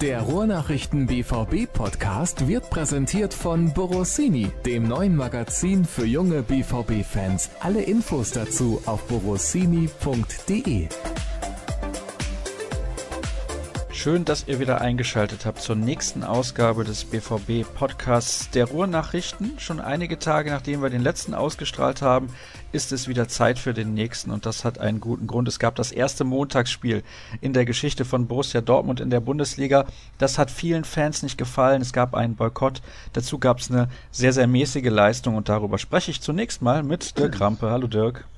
Der Ruhrnachrichten BVB Podcast wird präsentiert von Borossini, dem neuen Magazin für junge BVB Fans. Alle Infos dazu auf borossini.de. Schön, dass ihr wieder eingeschaltet habt zur nächsten Ausgabe des BVB Podcasts der Ruhrnachrichten. Schon einige Tage nachdem wir den letzten ausgestrahlt haben, ist es wieder Zeit für den nächsten und das hat einen guten Grund. Es gab das erste Montagsspiel in der Geschichte von Borussia Dortmund in der Bundesliga. Das hat vielen Fans nicht gefallen. Es gab einen Boykott. Dazu gab es eine sehr, sehr mäßige Leistung und darüber spreche ich zunächst mal mit Dirk Rampe. Hallo Dirk.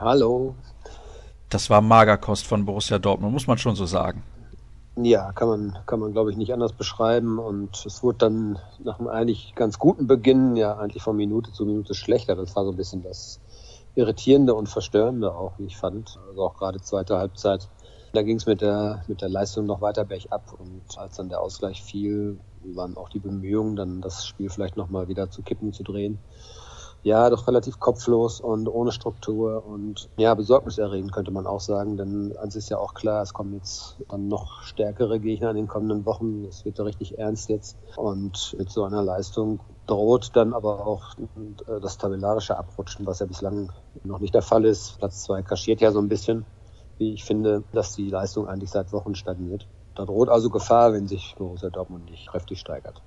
Hallo. Das war Magerkost von Borussia Dortmund, muss man schon so sagen. Ja, kann man, kann man glaube ich nicht anders beschreiben. Und es wurde dann nach einem eigentlich ganz guten Beginn ja eigentlich von Minute zu Minute schlechter. Das war so ein bisschen das Irritierende und Verstörende auch, wie ich fand. Also auch gerade zweite Halbzeit. Da ging es mit der, mit der Leistung noch weiter bergab. Und als dann der Ausgleich fiel, waren auch die Bemühungen, dann das Spiel vielleicht nochmal wieder zu kippen, zu drehen ja, doch relativ kopflos und ohne Struktur und ja, besorgniserregend könnte man auch sagen, denn eins ist ja auch klar, es kommen jetzt dann noch stärkere Gegner in den kommenden Wochen. Es wird ja richtig ernst jetzt und mit so einer Leistung droht dann aber auch das tabellarische Abrutschen, was ja bislang noch nicht der Fall ist. Platz zwei kaschiert ja so ein bisschen, wie ich finde, dass die Leistung eigentlich seit Wochen stagniert. Da droht also Gefahr, wenn sich Borussia Dortmund nicht kräftig steigert.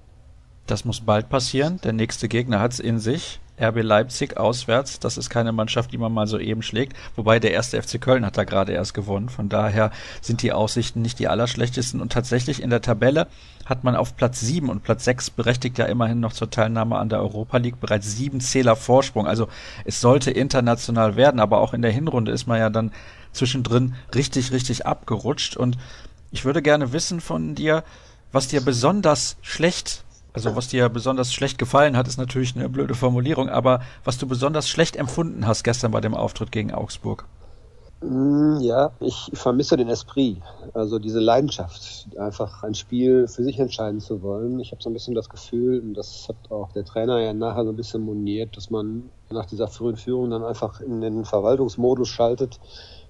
Das muss bald passieren. Der nächste Gegner hat es in sich. RB Leipzig auswärts. Das ist keine Mannschaft, die man mal so eben schlägt. Wobei der erste FC Köln hat da gerade erst gewonnen. Von daher sind die Aussichten nicht die allerschlechtesten. Und tatsächlich in der Tabelle hat man auf Platz 7 und Platz 6 berechtigt ja immerhin noch zur Teilnahme an der Europa League bereits sieben Zähler Vorsprung. Also es sollte international werden, aber auch in der Hinrunde ist man ja dann zwischendrin richtig, richtig abgerutscht. Und ich würde gerne wissen von dir, was dir besonders schlecht also was dir besonders schlecht gefallen hat, ist natürlich eine blöde Formulierung, aber was du besonders schlecht empfunden hast gestern bei dem Auftritt gegen Augsburg. Mm, ja, ich vermisse den Esprit, also diese Leidenschaft, einfach ein Spiel für sich entscheiden zu wollen. Ich habe so ein bisschen das Gefühl, und das hat auch der Trainer ja nachher so ein bisschen moniert, dass man nach dieser frühen Führung dann einfach in den Verwaltungsmodus schaltet,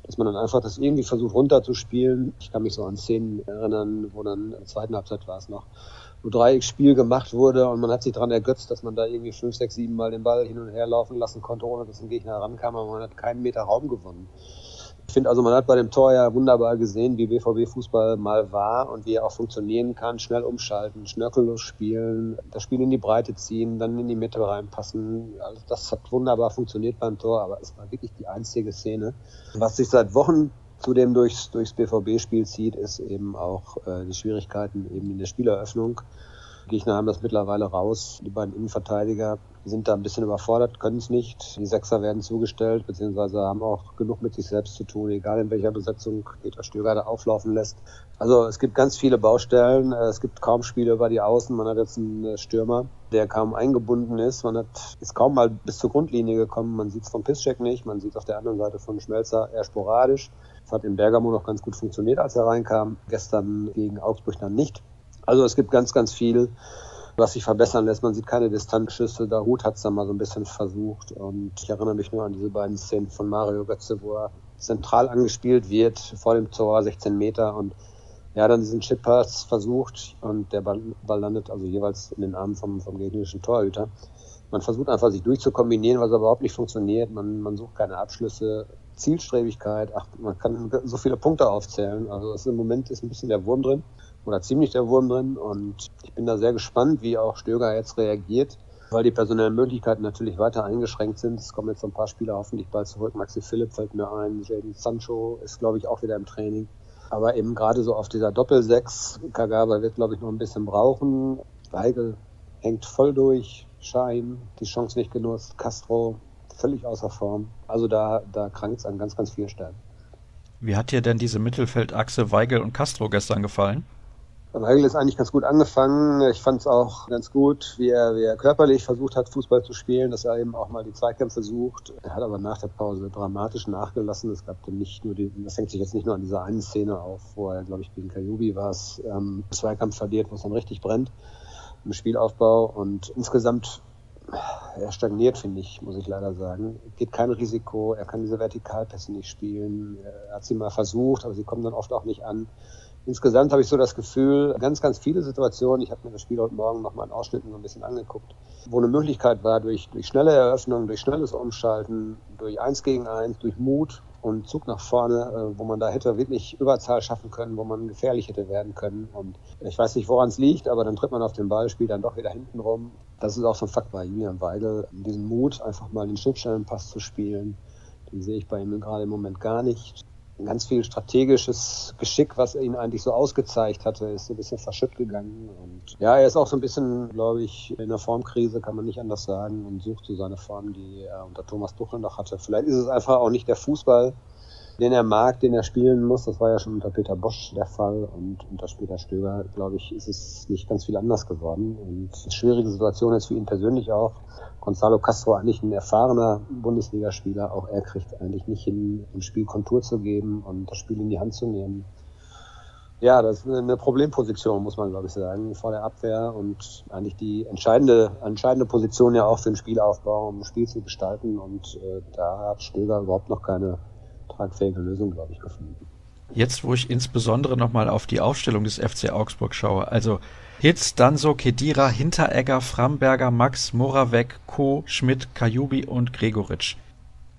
dass man dann einfach das irgendwie versucht runterzuspielen. Ich kann mich so an Szenen erinnern, wo dann in der zweiten Halbzeit war es noch, Dreiecksspiel gemacht wurde und man hat sich daran ergötzt, dass man da irgendwie fünf, sechs, sieben Mal den Ball hin und her laufen lassen konnte, ohne dass ein Gegner herankam, aber man hat keinen Meter Raum gewonnen. Ich finde also, man hat bei dem Tor ja wunderbar gesehen, wie BVB-Fußball mal war und wie er auch funktionieren kann. Schnell umschalten, schnörkellos spielen, das Spiel in die Breite ziehen, dann in die Mitte reinpassen. Also das hat wunderbar funktioniert beim Tor, aber es war wirklich die einzige Szene. Was sich seit Wochen zudem durchs, durchs BVB-Spiel zieht, ist eben auch äh, die Schwierigkeiten eben in der Spieleröffnung. Die Gegner haben das mittlerweile raus. Die beiden Innenverteidiger sind da ein bisschen überfordert, können es nicht. Die Sechser werden zugestellt, beziehungsweise haben auch genug mit sich selbst zu tun, egal in welcher Besetzung Peter Stöger da auflaufen lässt. Also es gibt ganz viele Baustellen. Es gibt kaum Spiele über die Außen. Man hat jetzt einen Stürmer, der kaum eingebunden ist. Man hat, ist kaum mal bis zur Grundlinie gekommen. Man sieht es vom Pisscheck nicht. Man sieht es auf der anderen Seite von Schmelzer eher sporadisch. Das hat in Bergamo noch ganz gut funktioniert, als er reinkam. Gestern gegen Augsburg dann nicht. Also es gibt ganz, ganz viel, was sich verbessern lässt. Man sieht keine Distanzschüsse. Der Hut hat es dann mal so ein bisschen versucht. Und ich erinnere mich nur an diese beiden Szenen von Mario Götze, wo er zentral angespielt wird, vor dem Tor, 16 Meter und ja, dann diesen Chip-Pass versucht und der Ball, Ball, landet also jeweils in den Armen vom, vom gegnerischen Torhüter. Man versucht einfach sich durchzukombinieren, was aber überhaupt nicht funktioniert. Man, man sucht keine Abschlüsse. Zielstrebigkeit, ach, man kann so viele Punkte aufzählen. Also ist, im Moment ist ein bisschen der Wurm drin oder ziemlich der Wurm drin und ich bin da sehr gespannt, wie auch Stöger jetzt reagiert, weil die personellen Möglichkeiten natürlich weiter eingeschränkt sind. Es kommen jetzt so ein paar Spieler hoffentlich bald zurück. Maxi Philipp fällt mir ein, Jaden Sancho ist, glaube ich, auch wieder im Training. Aber eben gerade so auf dieser Doppel-6, Kagawa wird, glaube ich, noch ein bisschen brauchen. Weigel hängt voll durch, Schein, die Chance nicht genutzt, Castro völlig außer Form. Also da, da krankt es an ganz, ganz vielen Stellen. Wie hat dir denn diese Mittelfeldachse Weigel und Castro gestern gefallen? Weigel ist eigentlich ganz gut angefangen. Ich fand es auch ganz gut, wie er, wie er körperlich versucht hat, Fußball zu spielen, dass er eben auch mal die Zweikämpfe sucht. Er hat aber nach der Pause dramatisch nachgelassen. Es gab dann nicht nur die, das hängt sich jetzt nicht nur an dieser einen Szene auf, wo er, glaube ich, gegen Kajubi war es, ähm, Zweikampf verliert, wo es dann richtig brennt im Spielaufbau. Und insgesamt er stagniert, finde ich, muss ich leider sagen. Geht kein Risiko, er kann diese Vertikalpässe nicht spielen. Er hat sie mal versucht, aber sie kommen dann oft auch nicht an. insgesamt habe ich so das Gefühl, ganz, ganz viele Situationen, ich habe mir das Spiel heute Morgen nochmal in Ausschnitten so ein bisschen angeguckt, wo eine Möglichkeit war, durch, durch schnelle Eröffnung, durch schnelles Umschalten, durch eins gegen eins, durch Mut und Zug nach vorne, äh, wo man da hätte wirklich Überzahl schaffen können, wo man gefährlich hätte werden können. Und ich weiß nicht, woran es liegt, aber dann tritt man auf den Ball, spielt dann doch wieder hinten rum. Das ist auch so ein Fakt bei Julian Weigel, diesen Mut, einfach mal den Schnittstellenpass zu spielen. Den sehe ich bei ihm gerade im Moment gar nicht ganz viel strategisches Geschick, was ihn eigentlich so ausgezeigt hatte, ist so ein bisschen verschütt gegangen. Und ja, er ist auch so ein bisschen, glaube ich, in der Formkrise, kann man nicht anders sagen, und sucht so seine Form, die er unter Thomas Tuchel noch hatte. Vielleicht ist es einfach auch nicht der Fußball, den er mag, den er spielen muss. Das war ja schon unter Peter Bosch der Fall und unter Peter Stöger, glaube ich, ist es nicht ganz viel anders geworden. Und eine schwierige Situation ist für ihn persönlich auch. Gonzalo Castro eigentlich ein erfahrener Bundesligaspieler, auch er kriegt eigentlich nicht hin, ein Spiel Kontur zu geben und das Spiel in die Hand zu nehmen. Ja, das ist eine Problemposition, muss man glaube ich sagen, vor der Abwehr und eigentlich die entscheidende, entscheidende Position ja auch für den Spielaufbau, um ein Spiel zu gestalten und äh, da hat Stöger überhaupt noch keine tragfähige Lösung, glaube ich, gefunden. Jetzt, wo ich insbesondere nochmal auf die Aufstellung des FC Augsburg schaue, also Hitz, Danso, Kedira, Hinteregger, Framberger, Max, Moravec, Co., Schmidt, Kajubi und Gregoritsch.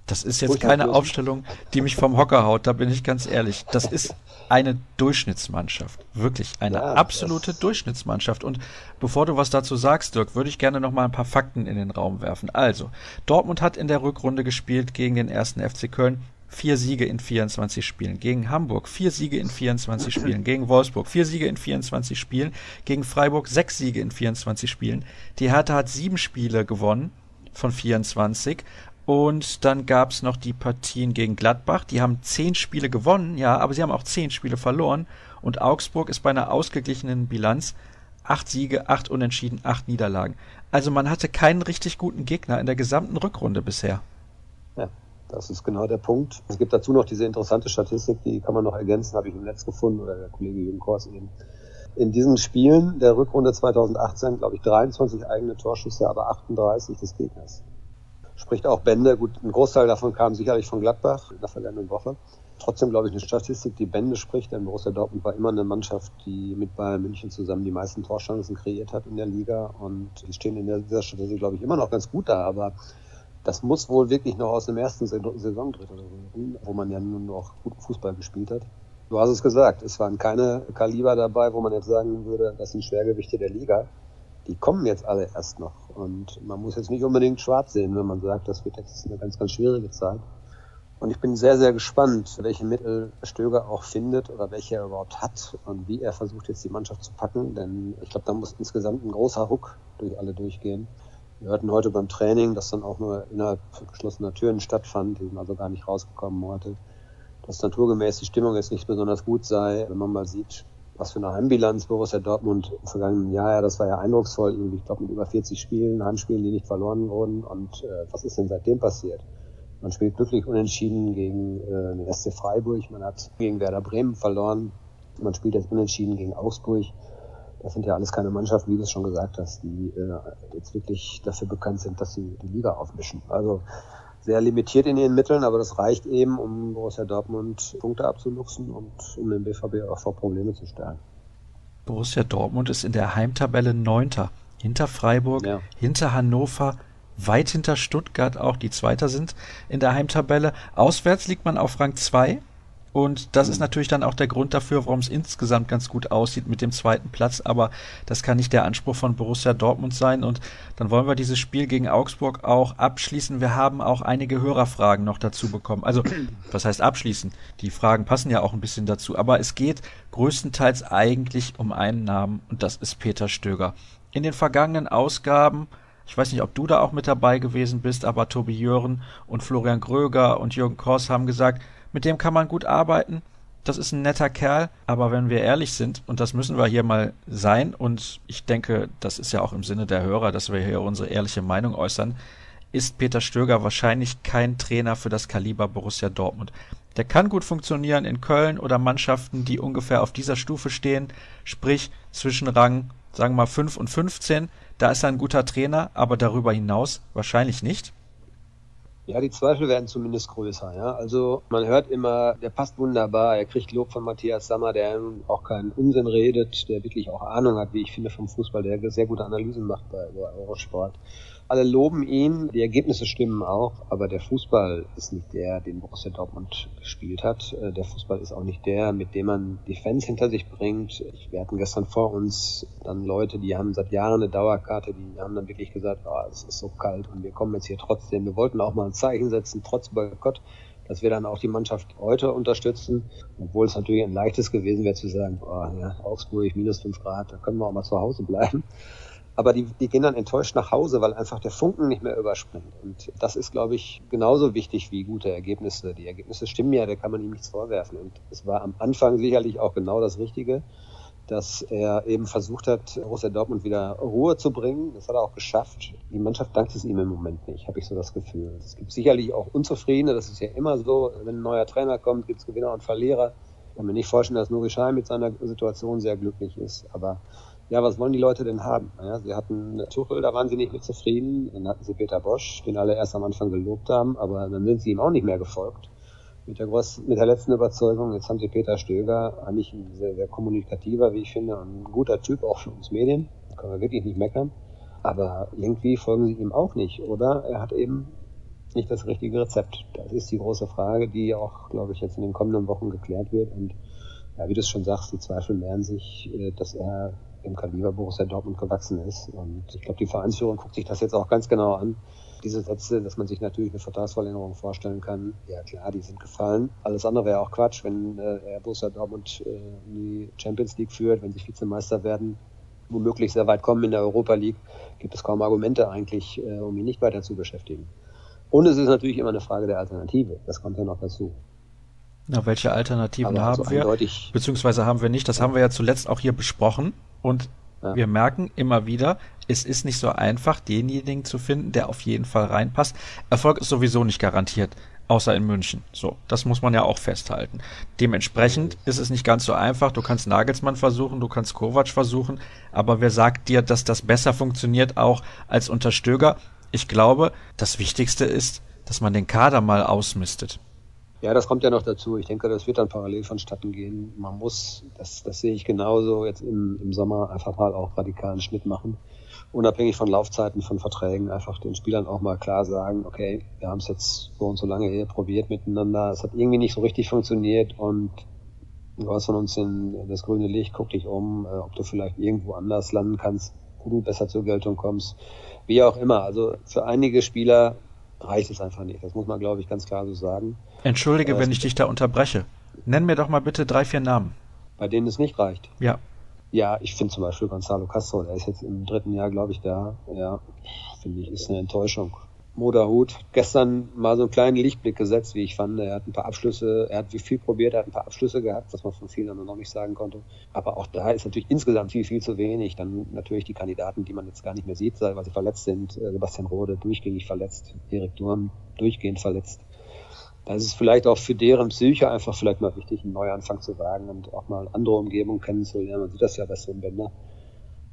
Das ist jetzt keine Aufstellung, die mich vom Hocker haut, da bin ich ganz ehrlich. Das ist eine Durchschnittsmannschaft. Wirklich eine ja, absolute Durchschnittsmannschaft. Und bevor du was dazu sagst, Dirk, würde ich gerne noch mal ein paar Fakten in den Raum werfen. Also, Dortmund hat in der Rückrunde gespielt gegen den ersten FC Köln vier Siege in 24 Spielen. Gegen Hamburg vier Siege in 24 Spielen. Gegen Wolfsburg vier Siege in 24 Spielen. Gegen Freiburg sechs Siege in 24 Spielen. Die Hertha hat sieben Spiele gewonnen von 24. Und dann gab's noch die Partien gegen Gladbach. Die haben zehn Spiele gewonnen, ja, aber sie haben auch zehn Spiele verloren. Und Augsburg ist bei einer ausgeglichenen Bilanz acht Siege, acht Unentschieden, acht Niederlagen. Also man hatte keinen richtig guten Gegner in der gesamten Rückrunde bisher. Das ist genau der Punkt. Es gibt dazu noch diese interessante Statistik, die kann man noch ergänzen, habe ich im Netz gefunden, oder der Kollege Jürgen Kors eben. In diesen Spielen der Rückrunde 2018, glaube ich, 23 eigene Torschüsse, aber 38 des Gegners. Spricht auch Bände. Gut, ein Großteil davon kam sicherlich von Gladbach in der vergangenen Woche. Trotzdem glaube ich eine Statistik, die Bände spricht, denn Borussia Dortmund war immer eine Mannschaft, die mit Bayern München zusammen die meisten Torchancen kreiert hat in der Liga und die stehen in dieser Statistik, glaube ich, immer noch ganz gut da, aber das muss wohl wirklich noch aus dem ersten Saisondrittel rühren, wo man ja nun noch guten Fußball gespielt hat. Du hast es gesagt, es waren keine Kaliber dabei, wo man jetzt sagen würde, das sind Schwergewichte der Liga. Die kommen jetzt alle erst noch. Und man muss jetzt nicht unbedingt schwarz sehen, wenn man sagt, das wird jetzt eine ganz, ganz schwierige Zeit. Und ich bin sehr, sehr gespannt, welche Mittel Stöger auch findet oder welche er überhaupt hat und wie er versucht jetzt die Mannschaft zu packen. Denn ich glaube, da muss insgesamt ein großer Ruck durch alle durchgehen. Wir hörten heute beim Training, das dann auch nur innerhalb geschlossener Türen stattfand, die sind also gar nicht rausgekommen heute, dass naturgemäß die Stimmung jetzt nicht besonders gut sei, wenn man mal sieht, was für eine Heimbilanz Borussia Dortmund im vergangenen Jahr, ja, das war ja eindrucksvoll, irgendwie, ich glaube mit über 40 Spielen, Heimspielen, die nicht verloren wurden. Und äh, was ist denn seitdem passiert? Man spielt glücklich unentschieden gegen äh, den SC Freiburg, man hat gegen Werder Bremen verloren, man spielt jetzt unentschieden gegen Augsburg. Das sind ja alles keine Mannschaften, wie du es schon gesagt hast, die äh, jetzt wirklich dafür bekannt sind, dass sie die Liga aufmischen. Also sehr limitiert in ihren Mitteln, aber das reicht eben, um Borussia Dortmund Punkte abzuluxen und um den BVB auch vor Probleme zu stellen. Borussia Dortmund ist in der Heimtabelle Neunter. Hinter Freiburg, ja. hinter Hannover, weit hinter Stuttgart auch, die Zweiter sind in der Heimtabelle. Auswärts liegt man auf Rang 2 und das ist natürlich dann auch der Grund dafür, warum es insgesamt ganz gut aussieht mit dem zweiten Platz. Aber das kann nicht der Anspruch von Borussia Dortmund sein. Und dann wollen wir dieses Spiel gegen Augsburg auch abschließen. Wir haben auch einige Hörerfragen noch dazu bekommen. Also, was heißt abschließen? Die Fragen passen ja auch ein bisschen dazu. Aber es geht größtenteils eigentlich um einen Namen und das ist Peter Stöger. In den vergangenen Ausgaben ich weiß nicht, ob du da auch mit dabei gewesen bist, aber Tobi Jören und Florian Gröger und Jürgen Kors haben gesagt, mit dem kann man gut arbeiten. Das ist ein netter Kerl, aber wenn wir ehrlich sind, und das müssen wir hier mal sein, und ich denke, das ist ja auch im Sinne der Hörer, dass wir hier unsere ehrliche Meinung äußern, ist Peter Stöger wahrscheinlich kein Trainer für das Kaliber Borussia Dortmund. Der kann gut funktionieren in Köln oder Mannschaften, die ungefähr auf dieser Stufe stehen, sprich zwischen Rang, sagen wir mal 5 und 15. Da ist er ein guter Trainer, aber darüber hinaus wahrscheinlich nicht. Ja, die Zweifel werden zumindest größer. Ja? Also man hört immer, der passt wunderbar, er kriegt Lob von Matthias Sammer, der auch keinen Unsinn redet, der wirklich auch Ahnung hat, wie ich finde, vom Fußball, der sehr gute Analysen macht bei, Eurosport. Alle loben ihn, die Ergebnisse stimmen auch, aber der Fußball ist nicht der, den Borussia Dortmund gespielt hat. Äh, der Fußball ist auch nicht der, mit dem man die Fans hinter sich bringt. Wir hatten gestern vor uns dann Leute, die haben seit Jahren eine Dauerkarte, die haben dann wirklich gesagt, oh, es ist so kalt und wir kommen jetzt hier trotzdem. Wir wollten auch mal ein Zeichen setzen, trotz Boykott dass wir dann auch die Mannschaft heute unterstützen, obwohl es natürlich ein leichtes gewesen wäre zu sagen, oh, ja, Augsburg minus fünf Grad, da können wir auch mal zu Hause bleiben. Aber die, die gehen dann enttäuscht nach Hause, weil einfach der Funken nicht mehr überspringt. Und das ist, glaube ich, genauso wichtig wie gute Ergebnisse. Die Ergebnisse stimmen ja, da kann man ihm nichts vorwerfen. Und es war am Anfang sicherlich auch genau das Richtige, dass er eben versucht hat, Borussia Dortmund wieder Ruhe zu bringen. Das hat er auch geschafft. Die Mannschaft dankt es ihm im Moment nicht, habe ich so das Gefühl. Es gibt sicherlich auch Unzufriedene, das ist ja immer so. Wenn ein neuer Trainer kommt, gibt es Gewinner und Verlierer. Ich kann mir nicht vorstellen, dass Nuri Schein mit seiner Situation sehr glücklich ist. Aber ja, was wollen die Leute denn haben? Ja, sie hatten Tuchel, da waren sie nicht mit zufrieden. Dann hatten sie Peter Bosch, den alle erst am Anfang gelobt haben, aber dann sind sie ihm auch nicht mehr gefolgt. Mit der, groß, mit der letzten Überzeugung, jetzt haben sie Peter Stöger, eigentlich ein sehr, sehr kommunikativer, wie ich finde, ein guter Typ, auch für uns Medien. Da können wir wirklich nicht meckern. Aber irgendwie folgen sie ihm auch nicht, oder? Er hat eben nicht das richtige Rezept. Das ist die große Frage, die auch, glaube ich, jetzt in den kommenden Wochen geklärt wird. Und ja, wie du es schon sagst, die Zweifel mehren sich, äh, dass er dem Kaliber Borussia Dortmund gewachsen ist. Und ich glaube, die Vereinsführung guckt sich das jetzt auch ganz genau an. Diese Sätze, dass man sich natürlich eine Vertragsverlängerung vorstellen kann, ja klar, die sind gefallen. Alles andere wäre auch Quatsch, wenn äh, Borussia Dortmund äh, in die Champions League führt, wenn sie Vizemeister werden, womöglich sehr weit kommen in der Europa League, gibt es kaum Argumente eigentlich, äh, um ihn nicht weiter zu beschäftigen. Und es ist natürlich immer eine Frage der Alternative. Das kommt ja noch dazu. Na, welche Alternativen also haben wir? Beziehungsweise haben wir nicht. Das haben wir ja zuletzt auch hier besprochen. Und ja. wir merken immer wieder, es ist nicht so einfach, denjenigen zu finden, der auf jeden Fall reinpasst. Erfolg ist sowieso nicht garantiert, außer in München. So, das muss man ja auch festhalten. Dementsprechend ist es nicht ganz so einfach. Du kannst Nagelsmann versuchen, du kannst Kovac versuchen, aber wer sagt dir, dass das besser funktioniert auch als unter Stöger? Ich glaube, das Wichtigste ist, dass man den Kader mal ausmistet. Ja, das kommt ja noch dazu. Ich denke, das wird dann parallel vonstatten gehen. Man muss, das, das sehe ich genauso, jetzt im, im Sommer einfach mal auch radikalen Schnitt machen. Unabhängig von Laufzeiten, von Verträgen, einfach den Spielern auch mal klar sagen, okay, wir haben es jetzt so und so lange hier probiert miteinander. Es hat irgendwie nicht so richtig funktioniert und du hast von uns in das grüne Licht, guck dich um, äh, ob du vielleicht irgendwo anders landen kannst, wo du besser zur Geltung kommst. Wie auch immer. Also für einige Spieler reicht es einfach nicht. Das muss man, glaube ich, ganz klar so sagen. Entschuldige, äh, wenn ich dich da unterbreche. Nenn mir doch mal bitte drei, vier Namen. Bei denen es nicht reicht. Ja. Ja, ich finde zum Beispiel Gonzalo Castro, der ist jetzt im dritten Jahr, glaube ich, da. Ja, finde ich, ist eine Enttäuschung. Moderhut. Gestern mal so einen kleinen Lichtblick gesetzt, wie ich fand. Er hat ein paar Abschlüsse, er hat viel probiert, er hat ein paar Abschlüsse gehabt, was man von vielen anderen noch nicht sagen konnte. Aber auch da ist natürlich insgesamt viel, viel zu wenig. Dann natürlich die Kandidaten, die man jetzt gar nicht mehr sieht, weil sie verletzt sind. Äh, Sebastian Rode durchgängig verletzt, Erik Durm durchgehend verletzt. Da ist es vielleicht auch für deren Psyche einfach vielleicht mal wichtig, einen Neuanfang zu wagen und auch mal andere Umgebungen kennenzulernen. Man sieht das ja bei Sven Bender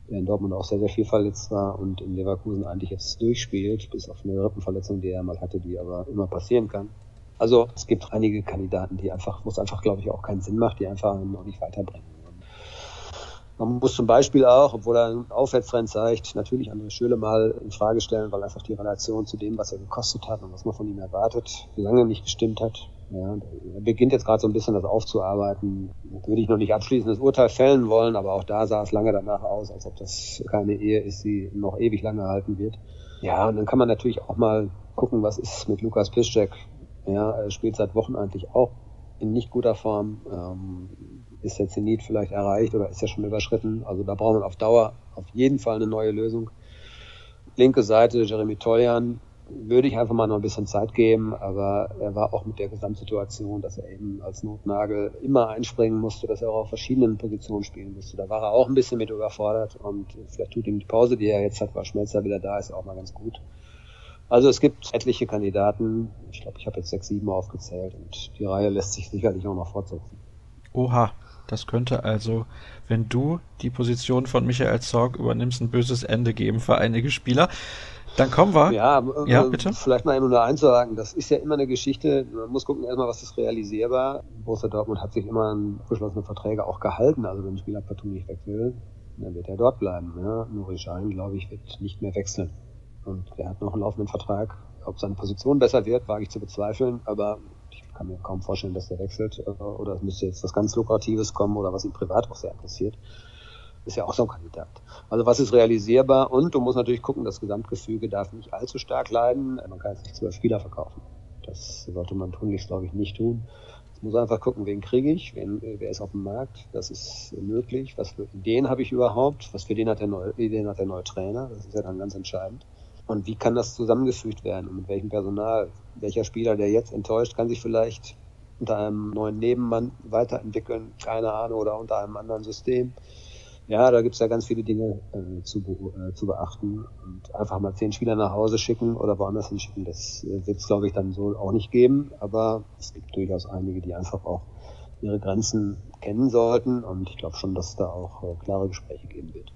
der in Dortmund auch sehr, sehr viel verletzt war und in Leverkusen eigentlich jetzt durchspielt, bis auf eine Rippenverletzung, die er mal hatte, die aber immer passieren kann. Also es gibt einige Kandidaten, die einfach, wo es einfach, glaube ich, auch keinen Sinn macht, die einfach noch nicht weiterbringen. Man muss zum Beispiel auch, obwohl er einen Aufwärtstrend zeigt, natürlich André Schöle mal in Frage stellen, weil einfach die Relation zu dem, was er gekostet hat und was man von ihm erwartet, lange nicht gestimmt hat. Ja, er beginnt jetzt gerade so ein bisschen das aufzuarbeiten. Würde ich noch nicht abschließendes Urteil fällen wollen, aber auch da sah es lange danach aus, als ob das keine Ehe ist, die noch ewig lange halten wird. Ja, und dann kann man natürlich auch mal gucken, was ist mit Lukas Piszczek. Ja, er spielt seit Wochen eigentlich auch in nicht guter Form. Ähm, ist der Zenit vielleicht erreicht oder ist er schon überschritten? Also da braucht man auf Dauer auf jeden Fall eine neue Lösung. Linke Seite, Jeremy Toljan, würde ich einfach mal noch ein bisschen Zeit geben, aber er war auch mit der Gesamtsituation, dass er eben als Notnagel immer einspringen musste, dass er auch auf verschiedenen Positionen spielen musste. Da war er auch ein bisschen mit überfordert und vielleicht tut ihm die Pause, die er jetzt hat, weil Schmelzer wieder da ist, auch mal ganz gut. Also es gibt etliche Kandidaten. Ich glaube, ich habe jetzt sechs, sieben aufgezählt und die Reihe lässt sich sicherlich auch noch fortsetzen. Oha, das könnte also, wenn du die Position von Michael Zorg übernimmst, ein böses Ende geben für einige Spieler. Dann kommen wir. Ja, äh, ja bitte. Vielleicht mal eben nur einzusagen, das ist ja immer eine Geschichte. Man muss gucken erstmal, was ist realisierbar. Borussia Dortmund hat sich immer an beschlossene Verträge auch gehalten. Also wenn ein Spieler partout nicht weg will, dann wird er dort bleiben. Ja. Nuri Schein, glaube ich, wird nicht mehr wechseln. Und er hat noch einen laufenden Vertrag. Ob seine Position besser wird, wage ich zu bezweifeln. Aber ich kann mir kaum vorstellen, dass der wechselt. Äh, oder es müsste jetzt was ganz Lukratives kommen oder was ihn privat auch sehr interessiert ist ja auch so ein Kandidat. Also was ist realisierbar? Und du musst natürlich gucken, das Gesamtgefüge darf nicht allzu stark leiden. Man kann jetzt nicht zwölf Spieler verkaufen. Das sollte man tunlichst, glaube ich, nicht tun. Es muss einfach gucken, wen kriege ich, wen, wer ist auf dem Markt, das ist möglich, was für Ideen habe ich überhaupt, was für den hat der neue, Ideen hat der neue Trainer, das ist ja dann ganz entscheidend. Und wie kann das zusammengefügt werden und mit welchem Personal? Welcher Spieler, der jetzt enttäuscht, kann sich vielleicht unter einem neuen Nebenmann weiterentwickeln, keine Ahnung, oder unter einem anderen System. Ja, da gibt's ja ganz viele Dinge äh, zu, äh, zu beachten. Und einfach mal zehn Spieler nach Hause schicken oder woanders hinschicken, das äh, wird es, glaube ich, dann so auch nicht geben. Aber es gibt durchaus einige, die einfach auch ihre Grenzen kennen sollten. Und ich glaube schon, dass es da auch äh, klare Gespräche geben wird.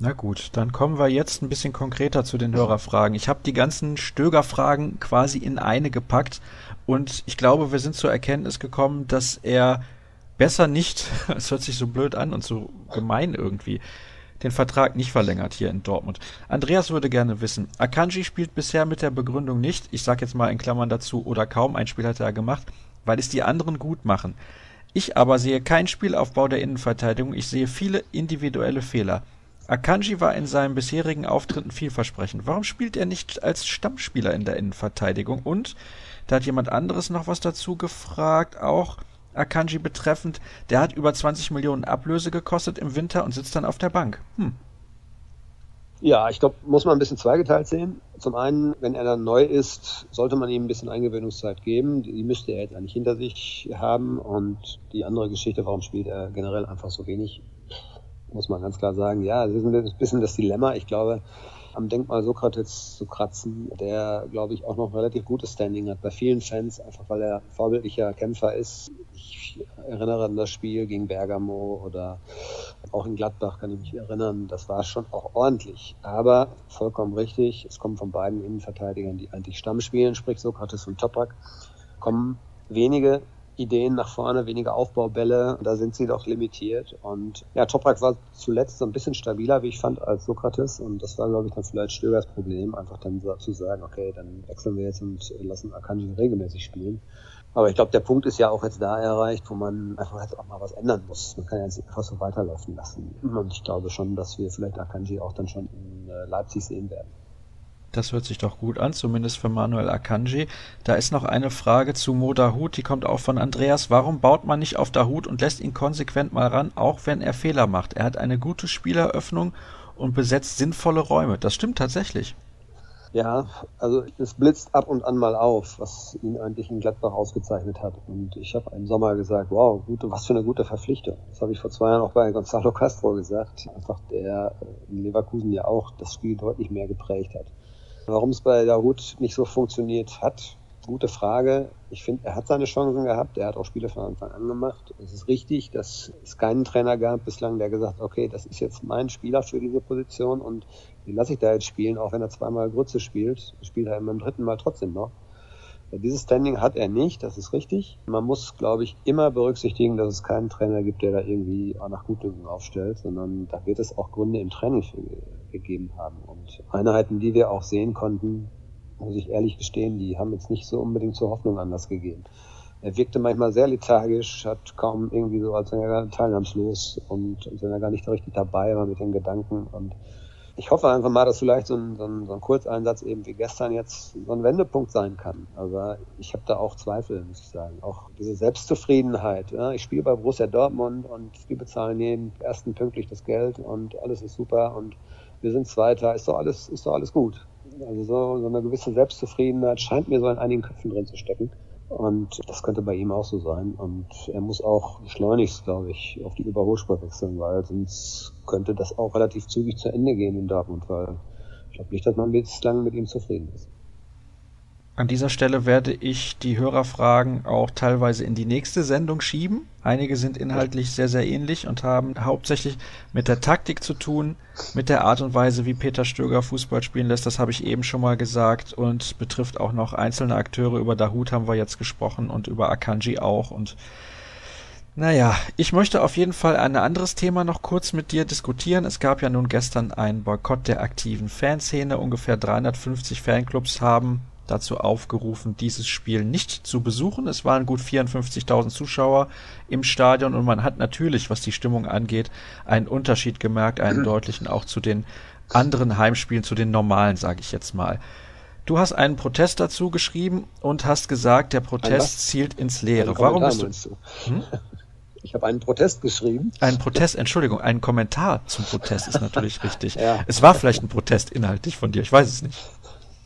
Na gut, dann kommen wir jetzt ein bisschen konkreter zu den Hörerfragen. Ich habe die ganzen Stöger-Fragen quasi in eine gepackt und ich glaube, wir sind zur Erkenntnis gekommen, dass er besser nicht, es hört sich so blöd an und so gemein irgendwie, den Vertrag nicht verlängert hier in Dortmund. Andreas würde gerne wissen, Akanji spielt bisher mit der Begründung nicht, ich sage jetzt mal in Klammern dazu, oder kaum ein Spiel hat er gemacht, weil es die anderen gut machen. Ich aber sehe keinen Spielaufbau der Innenverteidigung, ich sehe viele individuelle Fehler. Akanji war in seinen bisherigen Auftritten vielversprechend. Warum spielt er nicht als Stammspieler in der Innenverteidigung? Und da hat jemand anderes noch was dazu gefragt, auch Akanji betreffend, der hat über 20 Millionen Ablöse gekostet im Winter und sitzt dann auf der Bank. Hm. Ja, ich glaube, muss man ein bisschen zweigeteilt sehen. Zum einen, wenn er dann neu ist, sollte man ihm ein bisschen Eingewöhnungszeit geben. Die müsste er jetzt eigentlich hinter sich haben. Und die andere Geschichte, warum spielt er generell einfach so wenig, muss man ganz klar sagen. Ja, das ist ein bisschen das Dilemma. Ich glaube, am Denkmal Sokrates zu kratzen, der, glaube ich, auch noch relativ gutes Standing hat bei vielen Fans, einfach weil er vorbildlicher Kämpfer ist. Ich erinnere an das Spiel gegen Bergamo oder auch in Gladbach kann ich mich erinnern. Das war schon auch ordentlich. Aber vollkommen richtig, es kommen von beiden Innenverteidigern, die eigentlich Stamm spielen, sprich Sokrates und Toprak, kommen wenige Ideen nach vorne, weniger Aufbaubälle. Da sind sie doch limitiert. Und ja, Toprak war zuletzt so ein bisschen stabiler, wie ich fand, als Sokrates. Und das war, glaube ich, dann vielleicht Stögers Problem, einfach dann zu sagen, okay, dann wechseln wir jetzt und lassen Akanji regelmäßig spielen. Aber ich glaube, der Punkt ist ja auch jetzt da erreicht, wo man einfach jetzt auch mal was ändern muss. Man kann ja jetzt einfach so weiterlaufen lassen. Und ich glaube schon, dass wir vielleicht Akanji auch dann schon in äh, Leipzig sehen werden. Das hört sich doch gut an, zumindest für Manuel Akanji. Da ist noch eine Frage zu Mo Dahut, die kommt auch von Andreas. Warum baut man nicht auf Dahut und lässt ihn konsequent mal ran, auch wenn er Fehler macht? Er hat eine gute Spieleröffnung und besetzt sinnvolle Räume. Das stimmt tatsächlich. Ja, also es blitzt ab und an mal auf, was ihn eigentlich in Gladbach ausgezeichnet hat. Und ich habe im Sommer gesagt, wow, gute, was für eine gute Verpflichtung. Das habe ich vor zwei Jahren auch bei Gonzalo Castro gesagt. Einfach der in Leverkusen ja auch das Spiel deutlich mehr geprägt hat. Warum es bei Dahoud nicht so funktioniert hat, gute Frage. Ich finde, er hat seine Chancen gehabt. Er hat auch Spiele von Anfang an gemacht. Es ist richtig, dass es keinen Trainer gab bislang, der gesagt hat, okay, das ist jetzt mein Spieler für diese Position und den lasse ich da jetzt spielen, auch wenn er zweimal Grütze spielt. Spielt er beim dritten Mal trotzdem noch. Dieses Standing hat er nicht, das ist richtig. Man muss, glaube ich, immer berücksichtigen, dass es keinen Trainer gibt, der da irgendwie auch nach Gutdünken aufstellt, sondern da wird es auch Gründe im Training für gegeben haben. Und Einheiten, die wir auch sehen konnten, muss ich ehrlich gestehen, die haben jetzt nicht so unbedingt zur Hoffnung anders gegeben. Er wirkte manchmal sehr lethargisch, hat kaum irgendwie so, als wäre er teilnahmslos und als wenn er gar nicht richtig dabei war mit den Gedanken und ich hoffe einfach mal, dass vielleicht so ein, so ein, so ein Kurzeinsatz eben wie gestern jetzt so ein Wendepunkt sein kann. Aber ich habe da auch Zweifel, muss ich sagen. Auch diese Selbstzufriedenheit. Ja? Ich spiele bei Borussia Dortmund und die bezahlen jeden ersten pünktlich das Geld und alles ist super und wir sind Zweiter, ist doch alles, ist doch alles gut. Also so, so eine gewisse Selbstzufriedenheit scheint mir so in einigen Köpfen drin zu stecken. Und das könnte bei ihm auch so sein. Und er muss auch schleunigst, glaube ich, auf die Überholspur wechseln, weil sonst könnte das auch relativ zügig zu Ende gehen in Dortmund, weil ich glaube nicht, dass man bislang mit ihm zufrieden ist. An dieser Stelle werde ich die Hörerfragen auch teilweise in die nächste Sendung schieben. Einige sind inhaltlich sehr, sehr ähnlich und haben hauptsächlich mit der Taktik zu tun, mit der Art und Weise, wie Peter Stöger Fußball spielen lässt. Das habe ich eben schon mal gesagt und betrifft auch noch einzelne Akteure. Über Dahut haben wir jetzt gesprochen und über Akanji auch und naja, ich möchte auf jeden Fall ein anderes Thema noch kurz mit dir diskutieren. Es gab ja nun gestern einen Boykott der aktiven Fanszene. Ungefähr 350 Fanclubs haben dazu aufgerufen, dieses Spiel nicht zu besuchen. Es waren gut 54.000 Zuschauer im Stadion und man hat natürlich, was die Stimmung angeht, einen Unterschied gemerkt, einen deutlichen auch zu den anderen Heimspielen, zu den normalen, sage ich jetzt mal. Du hast einen Protest dazu geschrieben und hast gesagt, der Protest zielt ins Leere. Warum bist du? du? Hm? Ich habe einen Protest geschrieben. Ein Protest, Entschuldigung, ein Kommentar zum Protest ist natürlich richtig. ja. Es war vielleicht ein Protest inhaltlich von dir, ich weiß es nicht.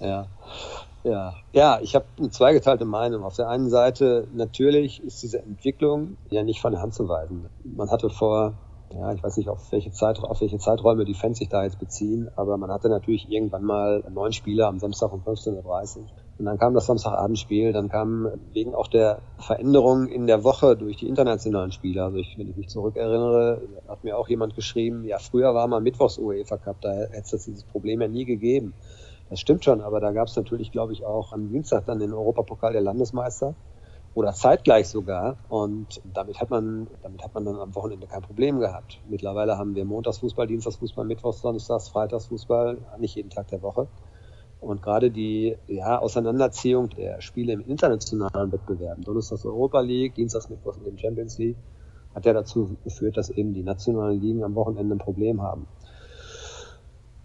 Ja. Ja, ja ich habe eine zweigeteilte Meinung. Auf der einen Seite, natürlich ist diese Entwicklung ja nicht von der Hand zu weisen. Man hatte vor, ja, ich weiß nicht, auf welche, Zeit, auf welche Zeiträume die Fans sich da jetzt beziehen, aber man hatte natürlich irgendwann mal neun Spiele am Samstag um 15.30 Uhr. Und dann kam das Samstagabendspiel, dann kam wegen auch der Veränderung in der Woche durch die internationalen Spiele, also ich, wenn ich mich zurückerinnere, hat mir auch jemand geschrieben, ja, früher war mal Mittwochs UEFA Cup, da hätte es dieses Problem ja nie gegeben. Das stimmt schon, aber da gab es natürlich, glaube ich, auch am Dienstag dann den Europapokal der Landesmeister oder zeitgleich sogar. Und damit hat man, damit hat man dann am Wochenende kein Problem gehabt. Mittlerweile haben wir Montagsfußball, Dienstagsfußball, Mittwochs, Donnerstags, Freitagsfußball, nicht jeden Tag der Woche. Und gerade die ja, Auseinanderziehung der Spiele im internationalen Wettbewerb, Donnerstags Europa League, Dienstags, Mittwochs in den Champions League, hat ja dazu geführt, dass eben die nationalen Ligen am Wochenende ein Problem haben.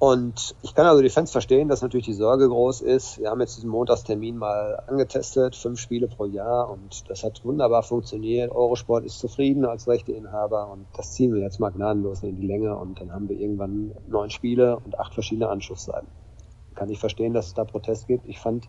Und ich kann also die Fans verstehen, dass natürlich die Sorge groß ist. Wir haben jetzt diesen Montagstermin mal angetestet, fünf Spiele pro Jahr und das hat wunderbar funktioniert. Eurosport ist zufrieden als Rechteinhaber und das ziehen wir jetzt mal gnadenlos in die Länge und dann haben wir irgendwann neun Spiele und acht verschiedene Anschlussseiten. Kann ich verstehen, dass es da Protest gibt. Ich fand,